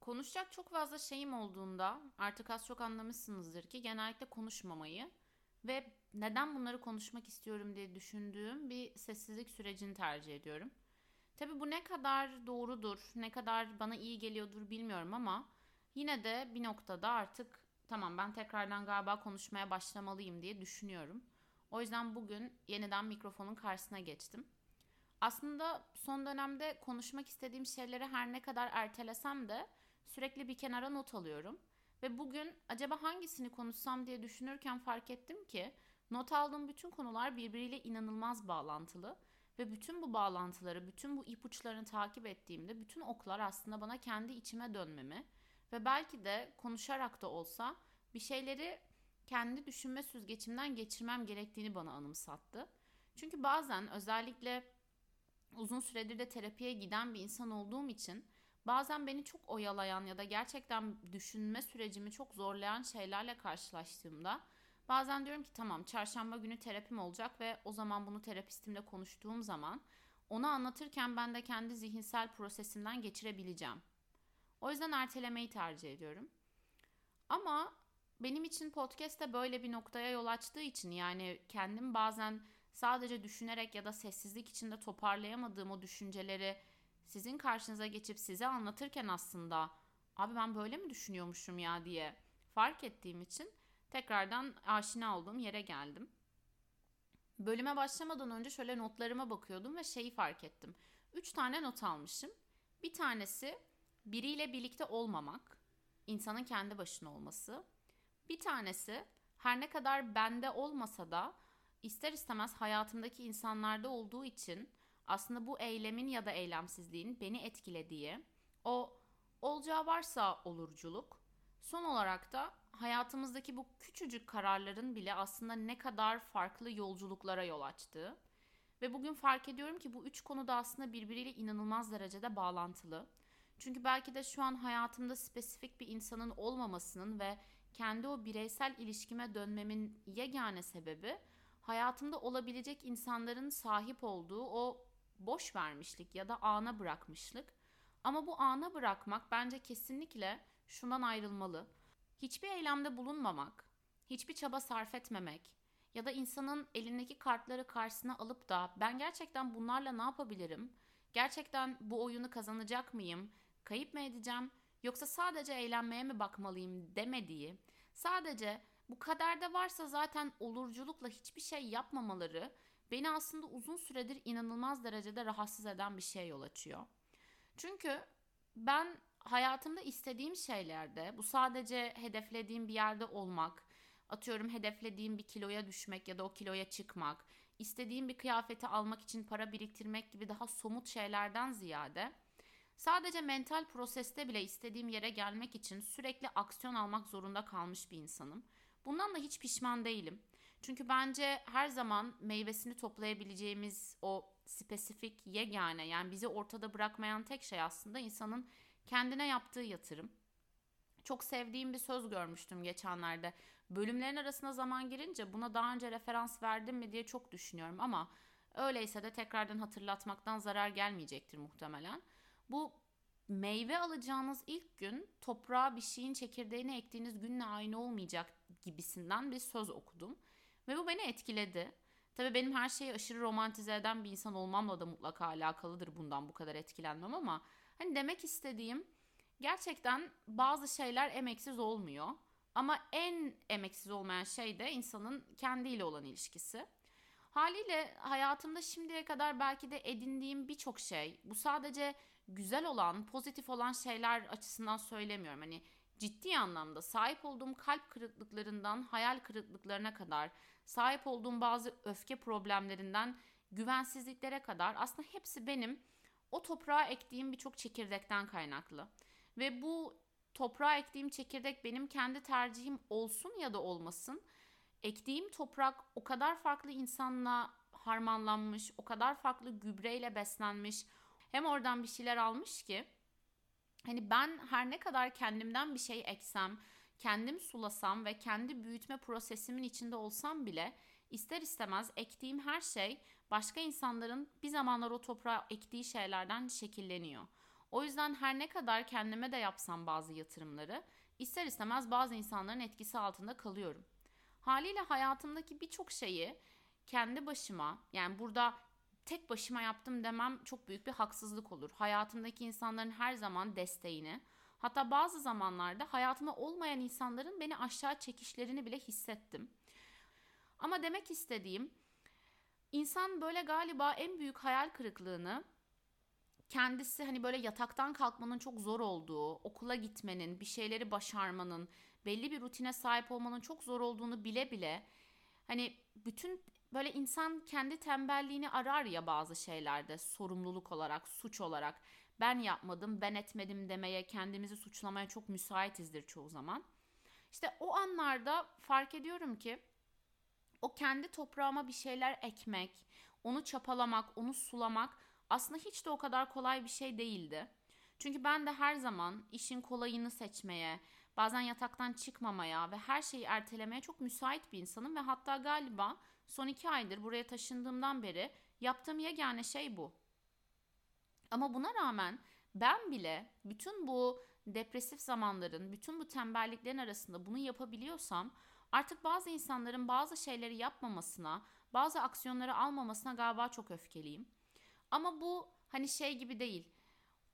Konuşacak çok fazla şeyim olduğunda artık az çok anlamışsınızdır ki genellikle konuşmamayı ve neden bunları konuşmak istiyorum diye düşündüğüm bir sessizlik sürecini tercih ediyorum. Tabi bu ne kadar doğrudur, ne kadar bana iyi geliyordur bilmiyorum ama yine de bir noktada artık tamam ben tekrardan galiba konuşmaya başlamalıyım diye düşünüyorum. O yüzden bugün yeniden mikrofonun karşısına geçtim. Aslında son dönemde konuşmak istediğim şeyleri her ne kadar ertelesem de sürekli bir kenara not alıyorum. Ve bugün acaba hangisini konuşsam diye düşünürken fark ettim ki not aldığım bütün konular birbiriyle inanılmaz bağlantılı. Ve bütün bu bağlantıları, bütün bu ipuçlarını takip ettiğimde bütün oklar aslında bana kendi içime dönmemi ve belki de konuşarak da olsa bir şeyleri kendi düşünme süzgecimden geçirmem gerektiğini bana anımsattı. Çünkü bazen özellikle uzun süredir de terapiye giden bir insan olduğum için bazen beni çok oyalayan ya da gerçekten düşünme sürecimi çok zorlayan şeylerle karşılaştığımda bazen diyorum ki tamam çarşamba günü terapim olacak ve o zaman bunu terapistimle konuştuğum zaman onu anlatırken ben de kendi zihinsel prosesimden geçirebileceğim. O yüzden ertelemeyi tercih ediyorum. Ama benim için podcast de böyle bir noktaya yol açtığı için yani kendim bazen sadece düşünerek ya da sessizlik içinde toparlayamadığım o düşünceleri sizin karşınıza geçip size anlatırken aslında abi ben böyle mi düşünüyormuşum ya diye fark ettiğim için tekrardan aşina olduğum yere geldim. Bölüme başlamadan önce şöyle notlarıma bakıyordum ve şeyi fark ettim. Üç tane not almışım. Bir tanesi biriyle birlikte olmamak, insanın kendi başına olması. Bir tanesi her ne kadar bende olmasa da ister istemez hayatımdaki insanlarda olduğu için aslında bu eylemin ya da eylemsizliğin beni etkilediği o olacağı varsa olurculuk. Son olarak da hayatımızdaki bu küçücük kararların bile aslında ne kadar farklı yolculuklara yol açtığı. Ve bugün fark ediyorum ki bu üç konu da aslında birbiriyle inanılmaz derecede bağlantılı. Çünkü belki de şu an hayatımda spesifik bir insanın olmamasının ve kendi o bireysel ilişkime dönmemin yegane sebebi hayatımda olabilecek insanların sahip olduğu o boş vermişlik ya da ana bırakmışlık. Ama bu ana bırakmak bence kesinlikle şundan ayrılmalı. Hiçbir eylemde bulunmamak, hiçbir çaba sarf etmemek ya da insanın elindeki kartları karşısına alıp da ben gerçekten bunlarla ne yapabilirim? Gerçekten bu oyunu kazanacak mıyım? Kayıp mı edeceğim? Yoksa sadece eğlenmeye mi bakmalıyım demediği, sadece bu kaderde varsa zaten olurculukla hiçbir şey yapmamaları beni aslında uzun süredir inanılmaz derecede rahatsız eden bir şey yol açıyor. Çünkü ben hayatımda istediğim şeylerde bu sadece hedeflediğim bir yerde olmak, atıyorum hedeflediğim bir kiloya düşmek ya da o kiloya çıkmak, istediğim bir kıyafeti almak için para biriktirmek gibi daha somut şeylerden ziyade sadece mental proseste bile istediğim yere gelmek için sürekli aksiyon almak zorunda kalmış bir insanım. Bundan da hiç pişman değilim. Çünkü bence her zaman meyvesini toplayabileceğimiz o spesifik yegane yani bizi ortada bırakmayan tek şey aslında insanın kendine yaptığı yatırım. Çok sevdiğim bir söz görmüştüm geçenlerde. Bölümlerin arasına zaman girince buna daha önce referans verdim mi diye çok düşünüyorum ama öyleyse de tekrardan hatırlatmaktan zarar gelmeyecektir muhtemelen. Bu meyve alacağınız ilk gün toprağa bir şeyin çekirdeğini ektiğiniz günle aynı olmayacak gibisinden bir söz okudum. Ve bu beni etkiledi. Tabii benim her şeyi aşırı romantize eden bir insan olmamla da mutlaka alakalıdır bundan bu kadar etkilenmem ama hani demek istediğim gerçekten bazı şeyler emeksiz olmuyor. Ama en emeksiz olmayan şey de insanın kendiyle olan ilişkisi. Haliyle hayatımda şimdiye kadar belki de edindiğim birçok şey, bu sadece güzel olan, pozitif olan şeyler açısından söylemiyorum. Hani ciddi anlamda sahip olduğum kalp kırıklıklarından hayal kırıklıklarına kadar, sahip olduğum bazı öfke problemlerinden güvensizliklere kadar aslında hepsi benim o toprağa ektiğim birçok çekirdekten kaynaklı. Ve bu toprağa ektiğim çekirdek benim kendi tercihim olsun ya da olmasın. Ektiğim toprak o kadar farklı insanla harmanlanmış, o kadar farklı gübreyle beslenmiş. Hem oradan bir şeyler almış ki Hani ben her ne kadar kendimden bir şey eksem, kendim sulasam ve kendi büyütme prosesimin içinde olsam bile ister istemez ektiğim her şey başka insanların bir zamanlar o toprağa ektiği şeylerden şekilleniyor. O yüzden her ne kadar kendime de yapsam bazı yatırımları ister istemez bazı insanların etkisi altında kalıyorum. Haliyle hayatımdaki birçok şeyi kendi başıma yani burada tek başıma yaptım demem çok büyük bir haksızlık olur. Hayatımdaki insanların her zaman desteğini, hatta bazı zamanlarda hayatımda olmayan insanların beni aşağı çekişlerini bile hissettim. Ama demek istediğim insan böyle galiba en büyük hayal kırıklığını kendisi hani böyle yataktan kalkmanın çok zor olduğu, okula gitmenin, bir şeyleri başarmanın, belli bir rutine sahip olmanın çok zor olduğunu bile bile hani bütün böyle insan kendi tembelliğini arar ya bazı şeylerde sorumluluk olarak, suç olarak. Ben yapmadım, ben etmedim demeye, kendimizi suçlamaya çok müsaitizdir çoğu zaman. İşte o anlarda fark ediyorum ki o kendi toprağıma bir şeyler ekmek, onu çapalamak, onu sulamak aslında hiç de o kadar kolay bir şey değildi. Çünkü ben de her zaman işin kolayını seçmeye, bazen yataktan çıkmamaya ve her şeyi ertelemeye çok müsait bir insanım ve hatta galiba son iki aydır buraya taşındığımdan beri yaptığım yegane şey bu. Ama buna rağmen ben bile bütün bu depresif zamanların, bütün bu tembelliklerin arasında bunu yapabiliyorsam artık bazı insanların bazı şeyleri yapmamasına, bazı aksiyonları almamasına galiba çok öfkeliyim. Ama bu hani şey gibi değil.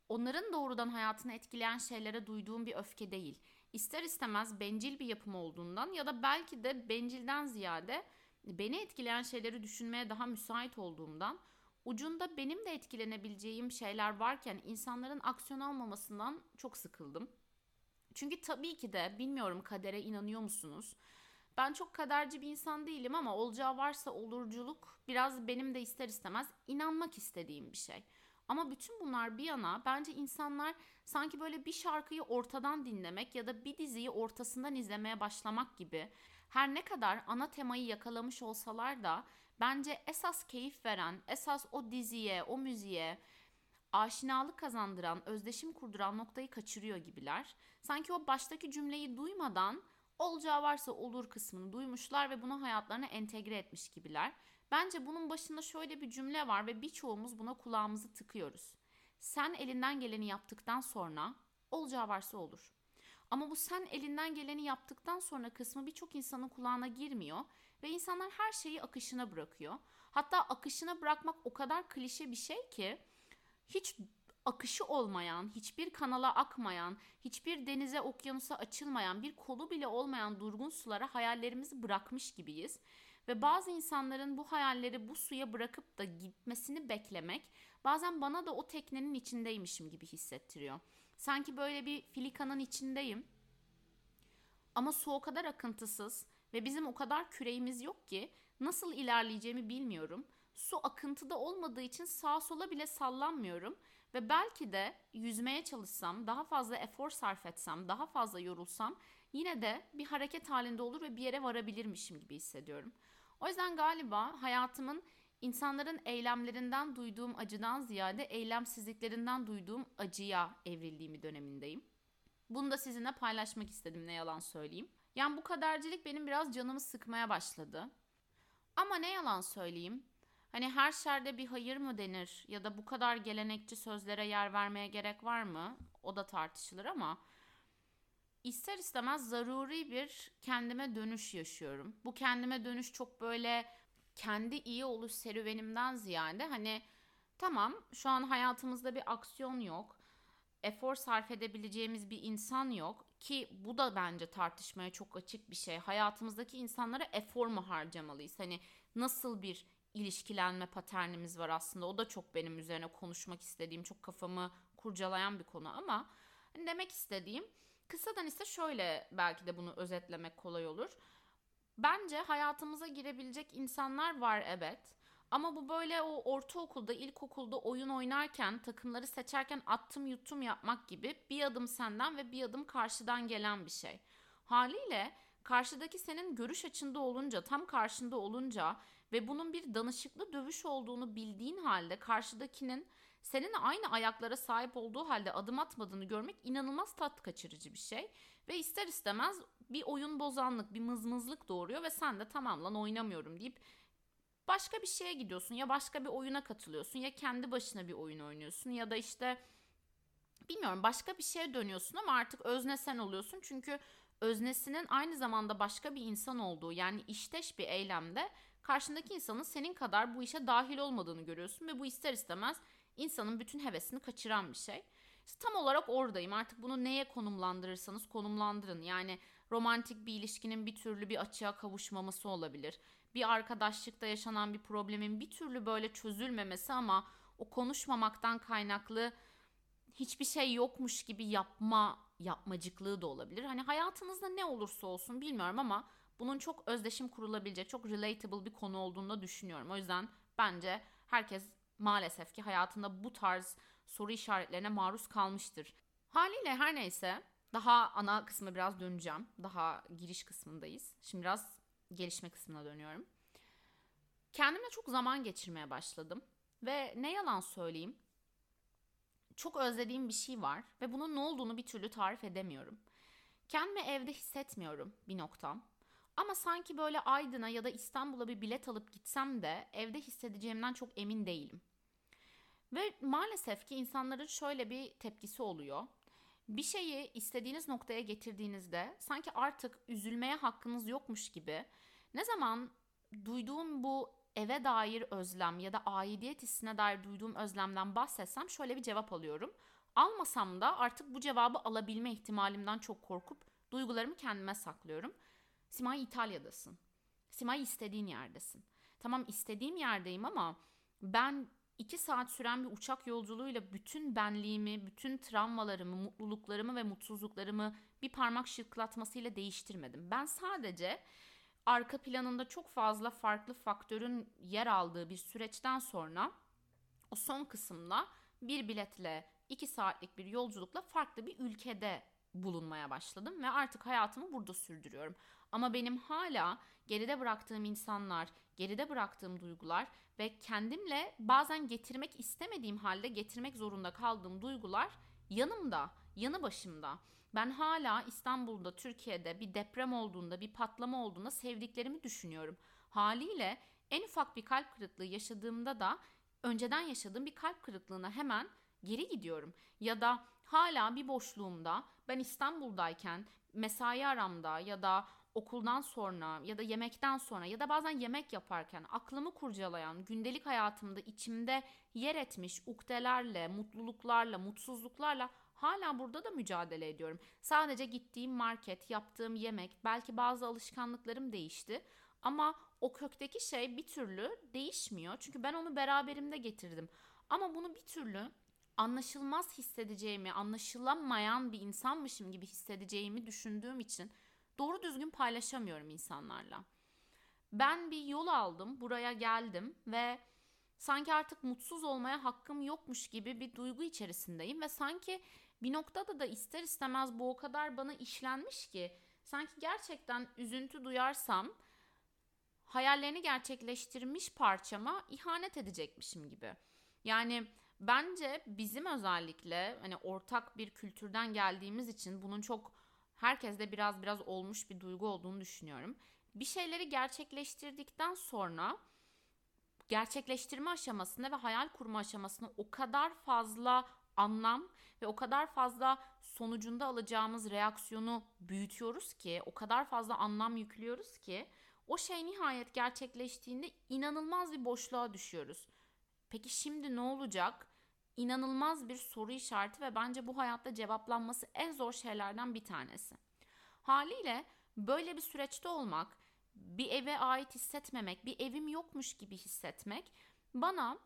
Onların doğrudan hayatını etkileyen şeylere duyduğum bir öfke değil. İster istemez bencil bir yapım olduğundan ya da belki de bencilden ziyade beni etkileyen şeyleri düşünmeye daha müsait olduğumdan ucunda benim de etkilenebileceğim şeyler varken insanların aksiyon almamasından çok sıkıldım. Çünkü tabii ki de bilmiyorum kadere inanıyor musunuz? Ben çok kaderci bir insan değilim ama olacağı varsa olurculuk biraz benim de ister istemez inanmak istediğim bir şey. Ama bütün bunlar bir yana bence insanlar sanki böyle bir şarkıyı ortadan dinlemek ya da bir diziyi ortasından izlemeye başlamak gibi her ne kadar ana temayı yakalamış olsalar da bence esas keyif veren, esas o diziye, o müziğe aşinalık kazandıran, özdeşim kurduran noktayı kaçırıyor gibiler. Sanki o baştaki cümleyi duymadan olacağı varsa olur kısmını duymuşlar ve bunu hayatlarına entegre etmiş gibiler. Bence bunun başında şöyle bir cümle var ve birçoğumuz buna kulağımızı tıkıyoruz. Sen elinden geleni yaptıktan sonra olacağı varsa olur. Ama bu sen elinden geleni yaptıktan sonra kısmı birçok insanın kulağına girmiyor ve insanlar her şeyi akışına bırakıyor. Hatta akışına bırakmak o kadar klişe bir şey ki hiç akışı olmayan, hiçbir kanala akmayan, hiçbir denize okyanusa açılmayan, bir kolu bile olmayan durgun sulara hayallerimizi bırakmış gibiyiz. Ve bazı insanların bu hayalleri bu suya bırakıp da gitmesini beklemek bazen bana da o teknenin içindeymişim gibi hissettiriyor. Sanki böyle bir filikanın içindeyim. Ama su o kadar akıntısız ve bizim o kadar küreğimiz yok ki nasıl ilerleyeceğimi bilmiyorum. Su akıntıda olmadığı için sağa sola bile sallanmıyorum ve belki de yüzmeye çalışsam, daha fazla efor sarf etsem, daha fazla yorulsam yine de bir hareket halinde olur ve bir yere varabilirmişim gibi hissediyorum. O yüzden galiba hayatımın insanların eylemlerinden duyduğum acıdan ziyade eylemsizliklerinden duyduğum acıya evrildiğimi dönemindeyim. Bunu da sizinle paylaşmak istedim ne yalan söyleyeyim. Yani bu kadercilik benim biraz canımı sıkmaya başladı. Ama ne yalan söyleyeyim. Hani her şerde bir hayır mı denir ya da bu kadar gelenekçi sözlere yer vermeye gerek var mı? O da tartışılır ama ister istemez zaruri bir kendime dönüş yaşıyorum. Bu kendime dönüş çok böyle kendi iyi oluş serüvenimden ziyade hani tamam şu an hayatımızda bir aksiyon yok. Efor sarf edebileceğimiz bir insan yok ki bu da bence tartışmaya çok açık bir şey. Hayatımızdaki insanlara efor mu harcamalıyız? Hani nasıl bir ilişkilenme paternimiz var aslında. O da çok benim üzerine konuşmak istediğim, çok kafamı kurcalayan bir konu ama hani demek istediğim kısadan ise şöyle belki de bunu özetlemek kolay olur. Bence hayatımıza girebilecek insanlar var evet. Ama bu böyle o ortaokulda, ilkokulda oyun oynarken, takımları seçerken attım yuttum yapmak gibi bir adım senden ve bir adım karşıdan gelen bir şey. Haliyle karşıdaki senin görüş açında olunca, tam karşında olunca ve bunun bir danışıklı dövüş olduğunu bildiğin halde karşıdakinin senin aynı ayaklara sahip olduğu halde adım atmadığını görmek inanılmaz tat kaçırıcı bir şey. Ve ister istemez bir oyun bozanlık, bir mızmızlık doğuruyor ve sen de tamam lan oynamıyorum deyip başka bir şeye gidiyorsun ya başka bir oyuna katılıyorsun ya kendi başına bir oyun oynuyorsun ya da işte bilmiyorum başka bir şeye dönüyorsun ama artık özne sen oluyorsun. Çünkü öznesinin aynı zamanda başka bir insan olduğu yani işteş bir eylemde karşındaki insanın senin kadar bu işe dahil olmadığını görüyorsun ve bu ister istemez insanın bütün hevesini kaçıran bir şey. İşte tam olarak oradayım. Artık bunu neye konumlandırırsanız konumlandırın. Yani romantik bir ilişkinin bir türlü bir açığa kavuşmaması olabilir. Bir arkadaşlıkta yaşanan bir problemin bir türlü böyle çözülmemesi ama o konuşmamaktan kaynaklı hiçbir şey yokmuş gibi yapma yapmacıklığı da olabilir. Hani hayatınızda ne olursa olsun bilmiyorum ama bunun çok özdeşim kurulabilecek, çok relatable bir konu olduğunu da düşünüyorum. O yüzden bence herkes maalesef ki hayatında bu tarz soru işaretlerine maruz kalmıştır. Haliyle her neyse daha ana kısmı biraz döneceğim. Daha giriş kısmındayız. Şimdi biraz gelişme kısmına dönüyorum. Kendimle çok zaman geçirmeye başladım. Ve ne yalan söyleyeyim. Çok özlediğim bir şey var ve bunun ne olduğunu bir türlü tarif edemiyorum. Kendimi evde hissetmiyorum bir noktam. Ama sanki böyle Aydın'a ya da İstanbul'a bir bilet alıp gitsem de evde hissedeceğimden çok emin değilim. Ve maalesef ki insanların şöyle bir tepkisi oluyor. Bir şeyi istediğiniz noktaya getirdiğinizde sanki artık üzülmeye hakkınız yokmuş gibi ne zaman duyduğum bu eve dair özlem ya da aidiyet hissine dair duyduğum özlemden bahsetsem şöyle bir cevap alıyorum. Almasam da artık bu cevabı alabilme ihtimalimden çok korkup duygularımı kendime saklıyorum. Simay İtalya'dasın. Simay istediğin yerdesin. Tamam istediğim yerdeyim ama ben iki saat süren bir uçak yolculuğuyla bütün benliğimi, bütün travmalarımı, mutluluklarımı ve mutsuzluklarımı bir parmak şıklatmasıyla değiştirmedim. Ben sadece arka planında çok fazla farklı faktörün yer aldığı bir süreçten sonra o son kısımda bir biletle iki saatlik bir yolculukla farklı bir ülkede bulunmaya başladım ve artık hayatımı burada sürdürüyorum. Ama benim hala geride bıraktığım insanlar, geride bıraktığım duygular ve kendimle bazen getirmek istemediğim halde getirmek zorunda kaldığım duygular yanımda, yanı başımda. Ben hala İstanbul'da, Türkiye'de bir deprem olduğunda, bir patlama olduğunda sevdiklerimi düşünüyorum. Haliyle en ufak bir kalp kırıklığı yaşadığımda da önceden yaşadığım bir kalp kırıklığına hemen geri gidiyorum. Ya da hala bir boşluğumda ben İstanbul'dayken mesai aramda ya da okuldan sonra ya da yemekten sonra ya da bazen yemek yaparken aklımı kurcalayan, gündelik hayatımda içimde yer etmiş ukdelerle, mutluluklarla, mutsuzluklarla hala burada da mücadele ediyorum. Sadece gittiğim market, yaptığım yemek, belki bazı alışkanlıklarım değişti ama o kökteki şey bir türlü değişmiyor. Çünkü ben onu beraberimde getirdim. Ama bunu bir türlü anlaşılmaz hissedeceğimi, anlaşılamayan bir insanmışım gibi hissedeceğimi düşündüğüm için doğru düzgün paylaşamıyorum insanlarla. Ben bir yol aldım, buraya geldim ve sanki artık mutsuz olmaya hakkım yokmuş gibi bir duygu içerisindeyim ve sanki bir noktada da ister istemez bu o kadar bana işlenmiş ki sanki gerçekten üzüntü duyarsam hayallerini gerçekleştirmiş parçama ihanet edecekmişim gibi. Yani bence bizim özellikle hani ortak bir kültürden geldiğimiz için bunun çok herkeste biraz biraz olmuş bir duygu olduğunu düşünüyorum. Bir şeyleri gerçekleştirdikten sonra gerçekleştirme aşamasında ve hayal kurma aşamasında o kadar fazla anlam ve o kadar fazla sonucunda alacağımız reaksiyonu büyütüyoruz ki, o kadar fazla anlam yüklüyoruz ki o şey nihayet gerçekleştiğinde inanılmaz bir boşluğa düşüyoruz. Peki şimdi ne olacak? inanılmaz bir soru işareti ve bence bu hayatta cevaplanması en zor şeylerden bir tanesi. Haliyle böyle bir süreçte olmak, bir eve ait hissetmemek, bir evim yokmuş gibi hissetmek bana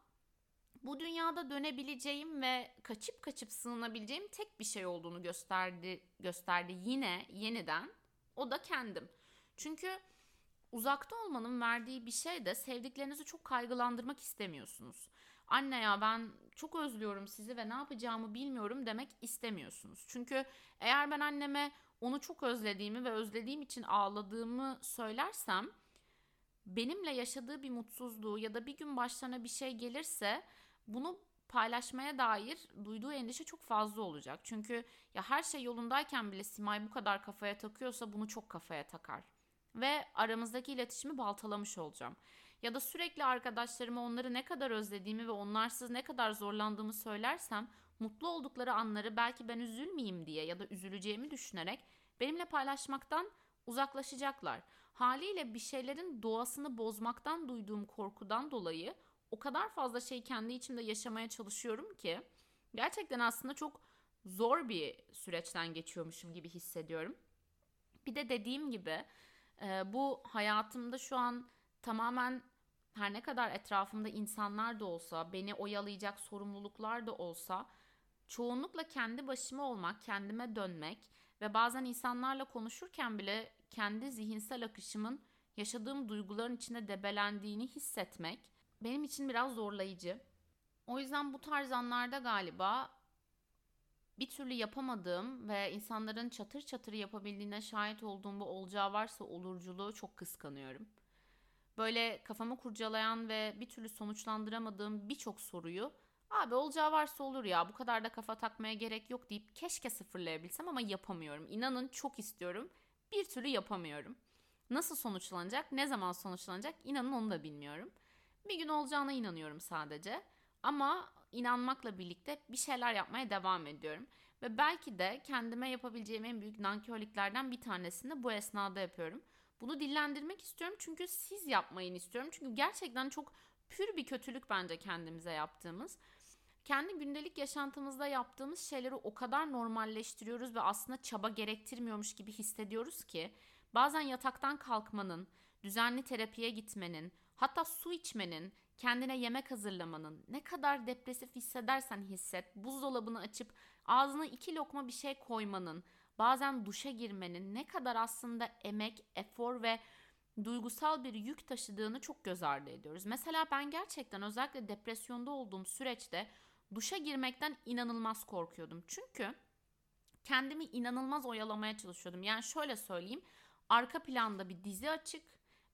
bu dünyada dönebileceğim ve kaçıp kaçıp sığınabileceğim tek bir şey olduğunu gösterdi gösterdi yine yeniden. O da kendim. Çünkü uzakta olmanın verdiği bir şey de sevdiklerinizi çok kaygılandırmak istemiyorsunuz anne ya ben çok özlüyorum sizi ve ne yapacağımı bilmiyorum demek istemiyorsunuz. Çünkü eğer ben anneme onu çok özlediğimi ve özlediğim için ağladığımı söylersem benimle yaşadığı bir mutsuzluğu ya da bir gün başlarına bir şey gelirse bunu paylaşmaya dair duyduğu endişe çok fazla olacak. Çünkü ya her şey yolundayken bile Simay bu kadar kafaya takıyorsa bunu çok kafaya takar. Ve aramızdaki iletişimi baltalamış olacağım ya da sürekli arkadaşlarıma onları ne kadar özlediğimi ve onlarsız ne kadar zorlandığımı söylersem mutlu oldukları anları belki ben üzülmeyeyim diye ya da üzüleceğimi düşünerek benimle paylaşmaktan uzaklaşacaklar. Haliyle bir şeylerin doğasını bozmaktan duyduğum korkudan dolayı o kadar fazla şey kendi içimde yaşamaya çalışıyorum ki gerçekten aslında çok zor bir süreçten geçiyormuşum gibi hissediyorum. Bir de dediğim gibi e, bu hayatımda şu an tamamen her ne kadar etrafımda insanlar da olsa, beni oyalayacak sorumluluklar da olsa çoğunlukla kendi başıma olmak, kendime dönmek ve bazen insanlarla konuşurken bile kendi zihinsel akışımın yaşadığım duyguların içinde debelendiğini hissetmek benim için biraz zorlayıcı. O yüzden bu tarz anlarda galiba bir türlü yapamadığım ve insanların çatır çatır yapabildiğine şahit olduğum bu olacağı varsa olurculuğu çok kıskanıyorum. Böyle kafamı kurcalayan ve bir türlü sonuçlandıramadığım birçok soruyu abi olacağı varsa olur ya bu kadar da kafa takmaya gerek yok deyip keşke sıfırlayabilsem ama yapamıyorum. İnanın çok istiyorum bir türlü yapamıyorum. Nasıl sonuçlanacak, ne zaman sonuçlanacak inanın onu da bilmiyorum. Bir gün olacağına inanıyorum sadece. Ama inanmakla birlikte bir şeyler yapmaya devam ediyorum. Ve belki de kendime yapabileceğim en büyük nankörlüklerden bir tanesini bu esnada yapıyorum. Bunu dillendirmek istiyorum çünkü siz yapmayın istiyorum. Çünkü gerçekten çok pür bir kötülük bence kendimize yaptığımız. Kendi gündelik yaşantımızda yaptığımız şeyleri o kadar normalleştiriyoruz ve aslında çaba gerektirmiyormuş gibi hissediyoruz ki bazen yataktan kalkmanın, düzenli terapiye gitmenin, hatta su içmenin, kendine yemek hazırlamanın, ne kadar depresif hissedersen hisset, buzdolabını açıp ağzına iki lokma bir şey koymanın, bazen duşa girmenin ne kadar aslında emek, efor ve duygusal bir yük taşıdığını çok göz ardı ediyoruz. Mesela ben gerçekten özellikle depresyonda olduğum süreçte duşa girmekten inanılmaz korkuyordum. Çünkü kendimi inanılmaz oyalamaya çalışıyordum. Yani şöyle söyleyeyim. Arka planda bir dizi açık.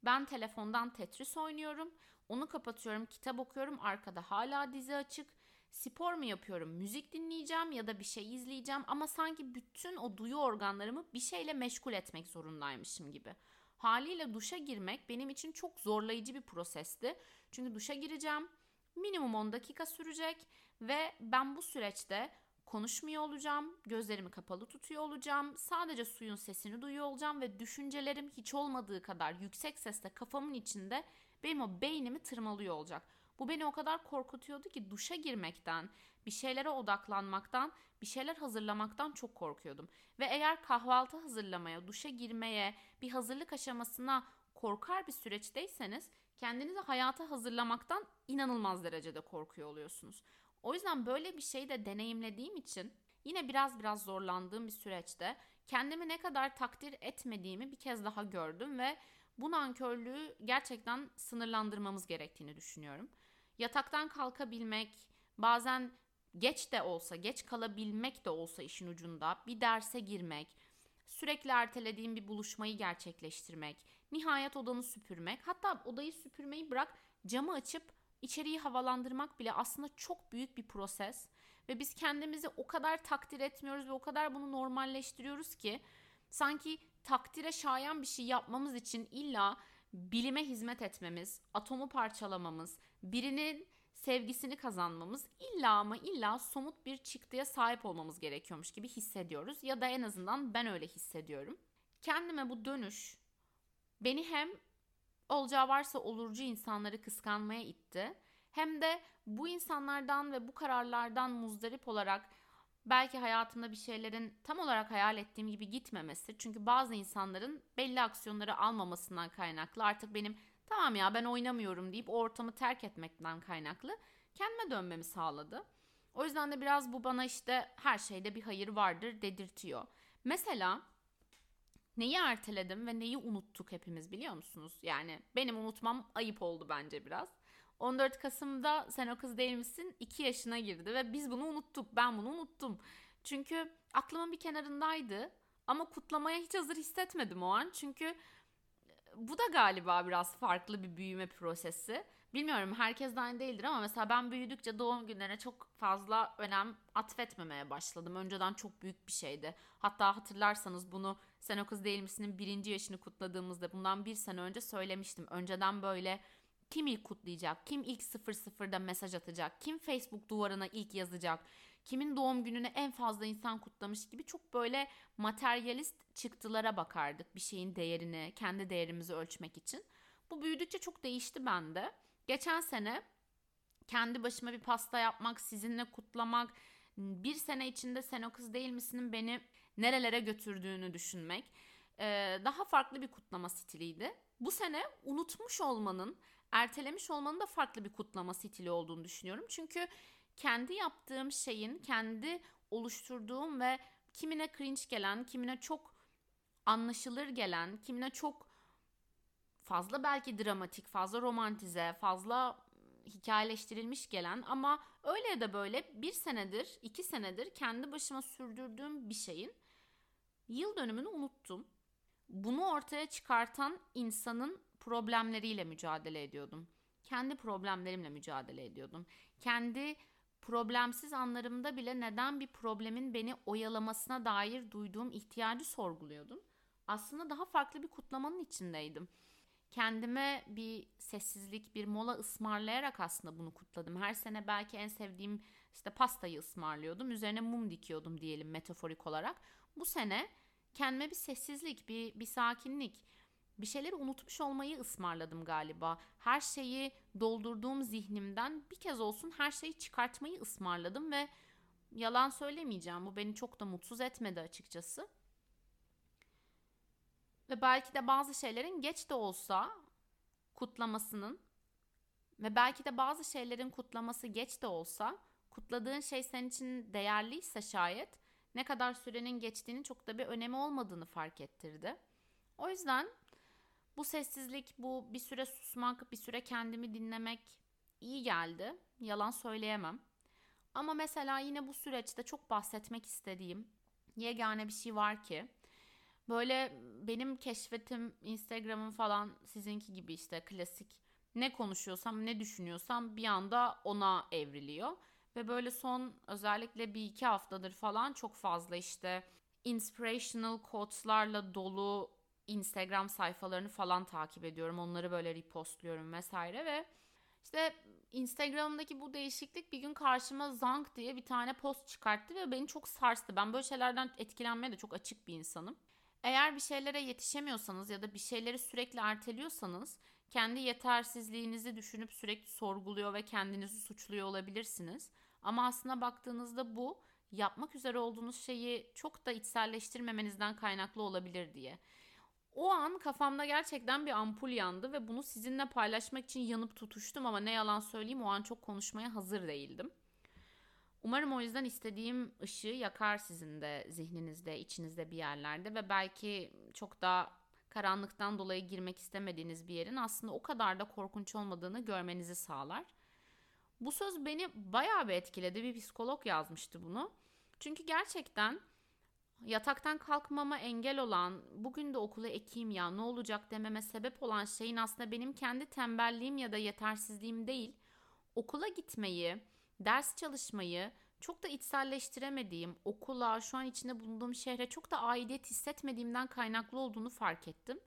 Ben telefondan Tetris oynuyorum. Onu kapatıyorum, kitap okuyorum. Arkada hala dizi açık. Spor mu yapıyorum? Müzik dinleyeceğim ya da bir şey izleyeceğim ama sanki bütün o duyu organlarımı bir şeyle meşgul etmek zorundaymışım gibi. Haliyle duşa girmek benim için çok zorlayıcı bir prosesti. Çünkü duşa gireceğim. Minimum 10 dakika sürecek ve ben bu süreçte konuşmuyor olacağım, gözlerimi kapalı tutuyor olacağım, sadece suyun sesini duyuyor olacağım ve düşüncelerim hiç olmadığı kadar yüksek sesle kafamın içinde benim o beynimi tırmalıyor olacak. Bu beni o kadar korkutuyordu ki duşa girmekten, bir şeylere odaklanmaktan, bir şeyler hazırlamaktan çok korkuyordum. Ve eğer kahvaltı hazırlamaya, duşa girmeye, bir hazırlık aşamasına korkar bir süreçteyseniz kendinizi hayata hazırlamaktan inanılmaz derecede korkuyor oluyorsunuz. O yüzden böyle bir şeyi de deneyimlediğim için yine biraz biraz zorlandığım bir süreçte kendimi ne kadar takdir etmediğimi bir kez daha gördüm ve bu nankörlüğü gerçekten sınırlandırmamız gerektiğini düşünüyorum. Yataktan kalkabilmek, bazen geç de olsa, geç kalabilmek de olsa işin ucunda, bir derse girmek, sürekli ertelediğim bir buluşmayı gerçekleştirmek, nihayet odanı süpürmek, hatta odayı süpürmeyi bırak camı açıp içeriği havalandırmak bile aslında çok büyük bir proses ve biz kendimizi o kadar takdir etmiyoruz ve o kadar bunu normalleştiriyoruz ki sanki takdire şayan bir şey yapmamız için illa bilime hizmet etmemiz, atomu parçalamamız, birinin sevgisini kazanmamız illa ama illa somut bir çıktıya sahip olmamız gerekiyormuş gibi hissediyoruz ya da en azından ben öyle hissediyorum. Kendime bu dönüş beni hem olacağı varsa olurcu insanları kıskanmaya itti hem de bu insanlardan ve bu kararlardan muzdarip olarak belki hayatımda bir şeylerin tam olarak hayal ettiğim gibi gitmemesi. Çünkü bazı insanların belli aksiyonları almamasından kaynaklı artık benim tamam ya ben oynamıyorum deyip o ortamı terk etmekten kaynaklı kendime dönmemi sağladı. O yüzden de biraz bu bana işte her şeyde bir hayır vardır dedirtiyor. Mesela neyi erteledim ve neyi unuttuk hepimiz biliyor musunuz? Yani benim unutmam ayıp oldu bence biraz. 14 Kasım'da Sen o kız değil misin 2 yaşına girdi ve biz bunu unuttuk. Ben bunu unuttum. Çünkü aklımın bir kenarındaydı ama kutlamaya hiç hazır hissetmedim o an. Çünkü bu da galiba biraz farklı bir büyüme prosesi. Bilmiyorum herkes de aynı değildir ama mesela ben büyüdükçe doğum günlerine çok fazla önem atfetmemeye başladım. Önceden çok büyük bir şeydi. Hatta hatırlarsanız bunu Sen o kız değil misin'in birinci yaşını kutladığımızda bundan bir sene önce söylemiştim. Önceden böyle kim ilk kutlayacak, kim ilk 00'da mesaj atacak, kim Facebook duvarına ilk yazacak, kimin doğum gününü en fazla insan kutlamış gibi çok böyle materyalist çıktılara bakardık bir şeyin değerini, kendi değerimizi ölçmek için. Bu büyüdükçe çok değişti bende. Geçen sene kendi başıma bir pasta yapmak, sizinle kutlamak, bir sene içinde sen o kız değil misinin beni nerelere götürdüğünü düşünmek daha farklı bir kutlama stiliydi. Bu sene unutmuş olmanın, ertelemiş olmanın da farklı bir kutlama stili olduğunu düşünüyorum. Çünkü kendi yaptığım şeyin, kendi oluşturduğum ve kimine cringe gelen, kimine çok anlaşılır gelen, kimine çok fazla belki dramatik, fazla romantize, fazla hikayeleştirilmiş gelen ama öyle ya da böyle bir senedir, iki senedir kendi başıma sürdürdüğüm bir şeyin yıl dönümünü unuttum. Bunu ortaya çıkartan insanın problemleriyle mücadele ediyordum. Kendi problemlerimle mücadele ediyordum. Kendi problemsiz anlarımda bile neden bir problemin beni oyalamasına dair duyduğum ihtiyacı sorguluyordum. Aslında daha farklı bir kutlamanın içindeydim. Kendime bir sessizlik, bir mola ısmarlayarak aslında bunu kutladım. Her sene belki en sevdiğim işte pastayı ısmarlıyordum. Üzerine mum dikiyordum diyelim metaforik olarak. Bu sene kendime bir sessizlik, bir, bir sakinlik, bir şeyleri unutmuş olmayı ısmarladım galiba. Her şeyi doldurduğum zihnimden bir kez olsun her şeyi çıkartmayı ısmarladım ve yalan söylemeyeceğim. Bu beni çok da mutsuz etmedi açıkçası. Ve belki de bazı şeylerin geç de olsa kutlamasının ve belki de bazı şeylerin kutlaması geç de olsa kutladığın şey senin için değerliyse şayet ne kadar sürenin geçtiğini çok da bir önemi olmadığını fark ettirdi. O yüzden bu sessizlik, bu bir süre susmak, bir süre kendimi dinlemek iyi geldi. Yalan söyleyemem. Ama mesela yine bu süreçte çok bahsetmek istediğim yegane bir şey var ki böyle benim keşfetim Instagram'ım falan sizinki gibi işte klasik ne konuşuyorsam ne düşünüyorsam bir anda ona evriliyor. Ve böyle son özellikle bir iki haftadır falan çok fazla işte inspirational quotes'larla dolu Instagram sayfalarını falan takip ediyorum. Onları böyle repostluyorum vesaire ve işte Instagram'daki bu değişiklik bir gün karşıma Zank diye bir tane post çıkarttı ve beni çok sarstı. Ben böyle şeylerden etkilenmeye de çok açık bir insanım. Eğer bir şeylere yetişemiyorsanız ya da bir şeyleri sürekli erteliyorsanız kendi yetersizliğinizi düşünüp sürekli sorguluyor ve kendinizi suçluyor olabilirsiniz. Ama aslında baktığınızda bu yapmak üzere olduğunuz şeyi çok da içselleştirmemenizden kaynaklı olabilir diye. O an kafamda gerçekten bir ampul yandı ve bunu sizinle paylaşmak için yanıp tutuştum ama ne yalan söyleyeyim o an çok konuşmaya hazır değildim. Umarım o yüzden istediğim ışığı yakar sizin de zihninizde, içinizde bir yerlerde ve belki çok da karanlıktan dolayı girmek istemediğiniz bir yerin aslında o kadar da korkunç olmadığını görmenizi sağlar. Bu söz beni bayağı bir etkiledi. Bir psikolog yazmıştı bunu. Çünkü gerçekten yataktan kalkmama engel olan, bugün de okula ekeyim ya ne olacak dememe sebep olan şeyin aslında benim kendi tembelliğim ya da yetersizliğim değil. Okula gitmeyi, ders çalışmayı çok da içselleştiremediğim, okula, şu an içinde bulunduğum şehre çok da aidiyet hissetmediğimden kaynaklı olduğunu fark ettim.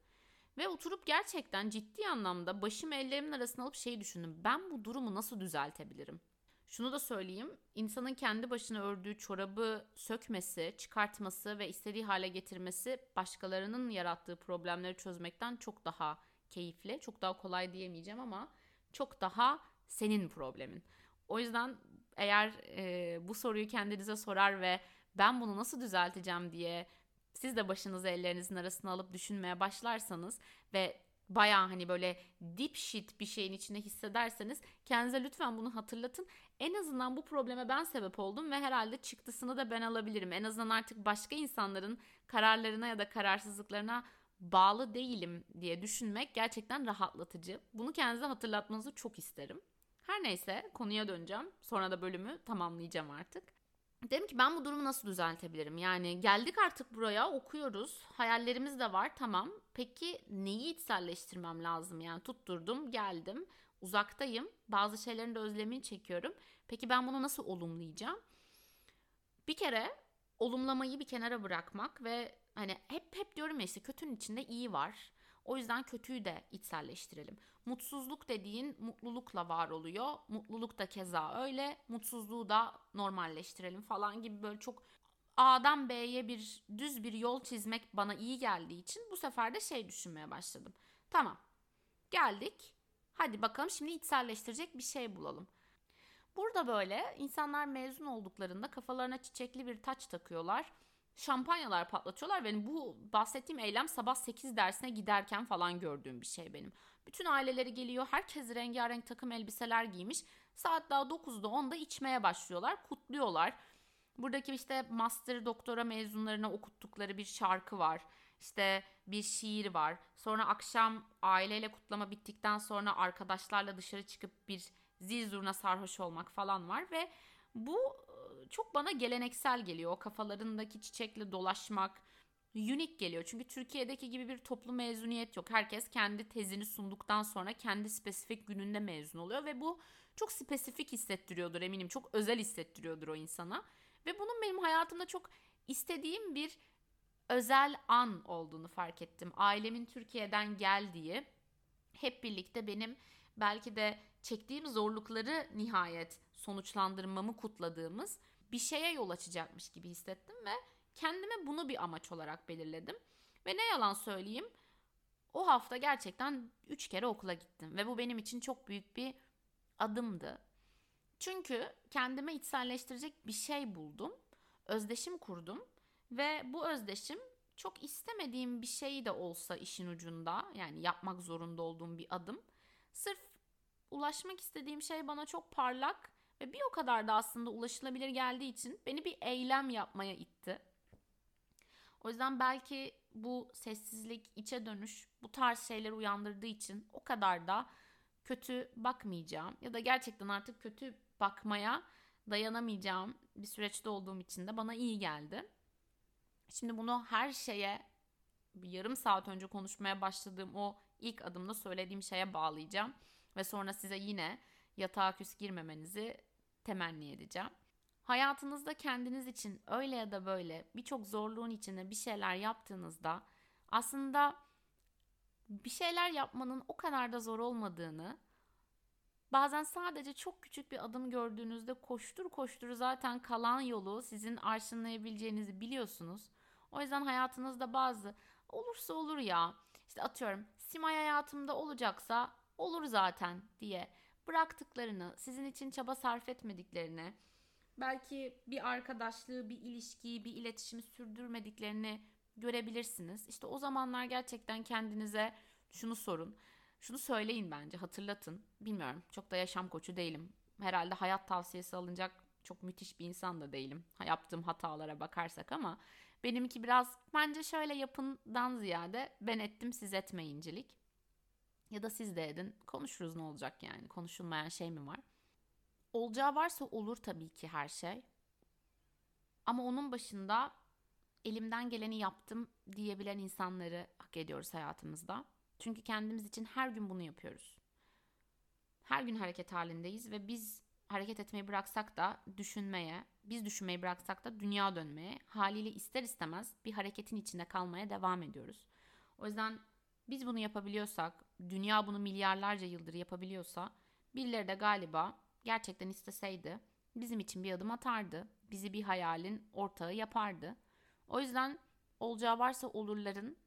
Ve oturup gerçekten ciddi anlamda başım ellerimin arasına alıp şeyi düşündüm. Ben bu durumu nasıl düzeltebilirim? Şunu da söyleyeyim. insanın kendi başına ördüğü çorabı sökmesi, çıkartması ve istediği hale getirmesi başkalarının yarattığı problemleri çözmekten çok daha keyifli. Çok daha kolay diyemeyeceğim ama çok daha senin problemin. O yüzden eğer e, bu soruyu kendinize sorar ve ben bunu nasıl düzelteceğim diye siz de başınızı ellerinizin arasına alıp düşünmeye başlarsanız ve baya hani böyle deep shit bir şeyin içinde hissederseniz kendinize lütfen bunu hatırlatın. En azından bu probleme ben sebep oldum ve herhalde çıktısını da ben alabilirim. En azından artık başka insanların kararlarına ya da kararsızlıklarına bağlı değilim diye düşünmek gerçekten rahatlatıcı. Bunu kendinize hatırlatmanızı çok isterim. Her neyse konuya döneceğim. Sonra da bölümü tamamlayacağım artık. Dedim ki ben bu durumu nasıl düzeltebilirim? Yani geldik artık buraya okuyoruz. Hayallerimiz de var tamam. Peki neyi içselleştirmem lazım? Yani tutturdum geldim. Uzaktayım. Bazı şeylerin de özlemini çekiyorum. Peki ben bunu nasıl olumlayacağım? Bir kere olumlamayı bir kenara bırakmak ve hani hep hep diyorum ya işte kötünün içinde iyi var. O yüzden kötüyü de içselleştirelim. Mutsuzluk dediğin mutlulukla var oluyor. Mutluluk da keza öyle. Mutsuzluğu da normalleştirelim falan gibi böyle çok A'dan B'ye bir düz bir yol çizmek bana iyi geldiği için bu sefer de şey düşünmeye başladım. Tamam. Geldik. Hadi bakalım şimdi içselleştirecek bir şey bulalım. Burada böyle insanlar mezun olduklarında kafalarına çiçekli bir taç takıyorlar. Şampanyalar patlatıyorlar ve bu bahsettiğim eylem sabah 8 dersine giderken falan gördüğüm bir şey benim. Bütün aileleri geliyor. Herkes rengarenk takım elbiseler giymiş. Saat daha 9'da 10'da içmeye başlıyorlar. Kutluyorlar. Buradaki işte master doktora mezunlarına okuttukları bir şarkı var. İşte bir şiir var. Sonra akşam aileyle kutlama bittikten sonra arkadaşlarla dışarı çıkıp bir zil zurna sarhoş olmak falan var ve bu çok bana geleneksel geliyor. O kafalarındaki çiçekle dolaşmak unik geliyor. Çünkü Türkiye'deki gibi bir toplu mezuniyet yok. Herkes kendi tezini sunduktan sonra kendi spesifik gününde mezun oluyor ve bu çok spesifik hissettiriyordur eminim. Çok özel hissettiriyordur o insana. Ve bunun benim hayatımda çok istediğim bir özel an olduğunu fark ettim. Ailemin Türkiye'den geldiği, hep birlikte benim belki de çektiğim zorlukları nihayet sonuçlandırmamı kutladığımız bir şeye yol açacakmış gibi hissettim ve kendime bunu bir amaç olarak belirledim. Ve ne yalan söyleyeyim o hafta gerçekten 3 kere okula gittim ve bu benim için çok büyük bir adımdı. Çünkü kendime içselleştirecek bir şey buldum. Özdeşim kurdum ve bu özdeşim çok istemediğim bir şey de olsa işin ucunda yani yapmak zorunda olduğum bir adım. Sırf ulaşmak istediğim şey bana çok parlak ve bir o kadar da aslında ulaşılabilir geldiği için beni bir eylem yapmaya itti. O yüzden belki bu sessizlik, içe dönüş bu tarz şeyler uyandırdığı için o kadar da kötü bakmayacağım ya da gerçekten artık kötü bakmaya dayanamayacağım bir süreçte olduğum için de bana iyi geldi. Şimdi bunu her şeye bir yarım saat önce konuşmaya başladığım o ilk adımda söylediğim şeye bağlayacağım ve sonra size yine yatağa küs girmemenizi temenni edeceğim. Hayatınızda kendiniz için öyle ya da böyle birçok zorluğun içinde bir şeyler yaptığınızda aslında bir şeyler yapmanın o kadar da zor olmadığını Bazen sadece çok küçük bir adım gördüğünüzde koştur koştur zaten kalan yolu sizin arşınlayabileceğinizi biliyorsunuz. O yüzden hayatınızda bazı olursa olur ya işte atıyorum Simay hayatımda olacaksa olur zaten diye bıraktıklarını, sizin için çaba sarf etmediklerini, belki bir arkadaşlığı, bir ilişkiyi, bir iletişimi sürdürmediklerini görebilirsiniz. İşte o zamanlar gerçekten kendinize şunu sorun. Şunu söyleyin bence hatırlatın. Bilmiyorum çok da yaşam koçu değilim. Herhalde hayat tavsiyesi alınacak çok müthiş bir insan da değilim. Yaptığım hatalara bakarsak ama benimki biraz bence şöyle yapından ziyade ben ettim siz etmeyincilik. Ya da siz de edin. Konuşuruz ne olacak yani. Konuşulmayan şey mi var? Olacağı varsa olur tabii ki her şey. Ama onun başında elimden geleni yaptım diyebilen insanları hak ediyoruz hayatımızda. Çünkü kendimiz için her gün bunu yapıyoruz. Her gün hareket halindeyiz ve biz hareket etmeyi bıraksak da düşünmeye, biz düşünmeyi bıraksak da dünya dönmeye, haliyle ister istemez bir hareketin içinde kalmaya devam ediyoruz. O yüzden biz bunu yapabiliyorsak, dünya bunu milyarlarca yıldır yapabiliyorsa, birileri de galiba gerçekten isteseydi bizim için bir adım atardı. Bizi bir hayalin ortağı yapardı. O yüzden olacağı varsa olurların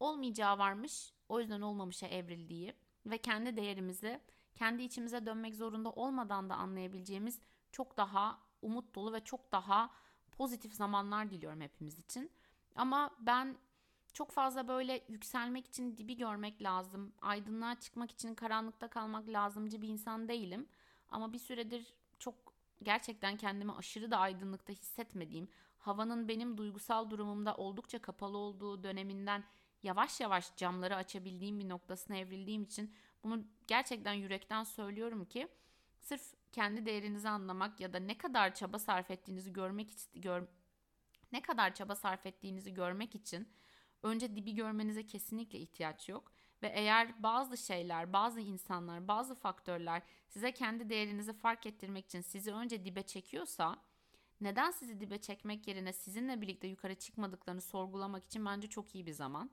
olmayacağı varmış o yüzden olmamışa evrildiği ve kendi değerimizi kendi içimize dönmek zorunda olmadan da anlayabileceğimiz çok daha umut dolu ve çok daha pozitif zamanlar diliyorum hepimiz için. Ama ben çok fazla böyle yükselmek için dibi görmek lazım, aydınlığa çıkmak için karanlıkta kalmak lazımcı bir insan değilim. Ama bir süredir çok gerçekten kendimi aşırı da aydınlıkta hissetmediğim, havanın benim duygusal durumumda oldukça kapalı olduğu döneminden yavaş yavaş camları açabildiğim bir noktasına evrildiğim için bunu gerçekten yürekten söylüyorum ki sırf kendi değerinizi anlamak ya da ne kadar çaba sarf ettiğinizi görmek gör, ne kadar çaba sarf ettiğinizi görmek için önce dibi görmenize kesinlikle ihtiyaç yok ve eğer bazı şeyler, bazı insanlar, bazı faktörler size kendi değerinizi fark ettirmek için sizi önce dibe çekiyorsa neden sizi dibe çekmek yerine sizinle birlikte yukarı çıkmadıklarını sorgulamak için bence çok iyi bir zaman.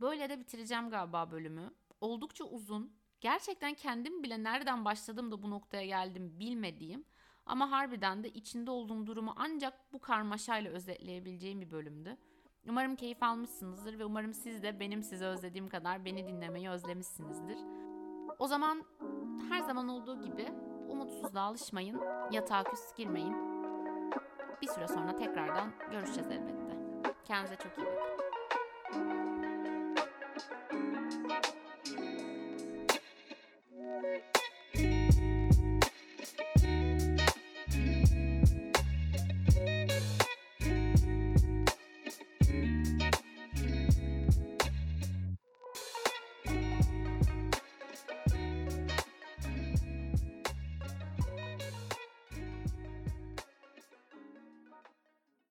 Böyle de bitireceğim galiba bölümü. Oldukça uzun. Gerçekten kendim bile nereden başladım da bu noktaya geldim bilmediğim ama harbiden de içinde olduğum durumu ancak bu karmaşayla özetleyebileceğim bir bölümdü. Umarım keyif almışsınızdır ve umarım siz de benim sizi özlediğim kadar beni dinlemeyi özlemişsinizdir. O zaman her zaman olduğu gibi umutsuzluğa alışmayın, yatağa küs girmeyin. Bir süre sonra tekrardan görüşeceğiz elbette. Kendinize çok iyi bakın.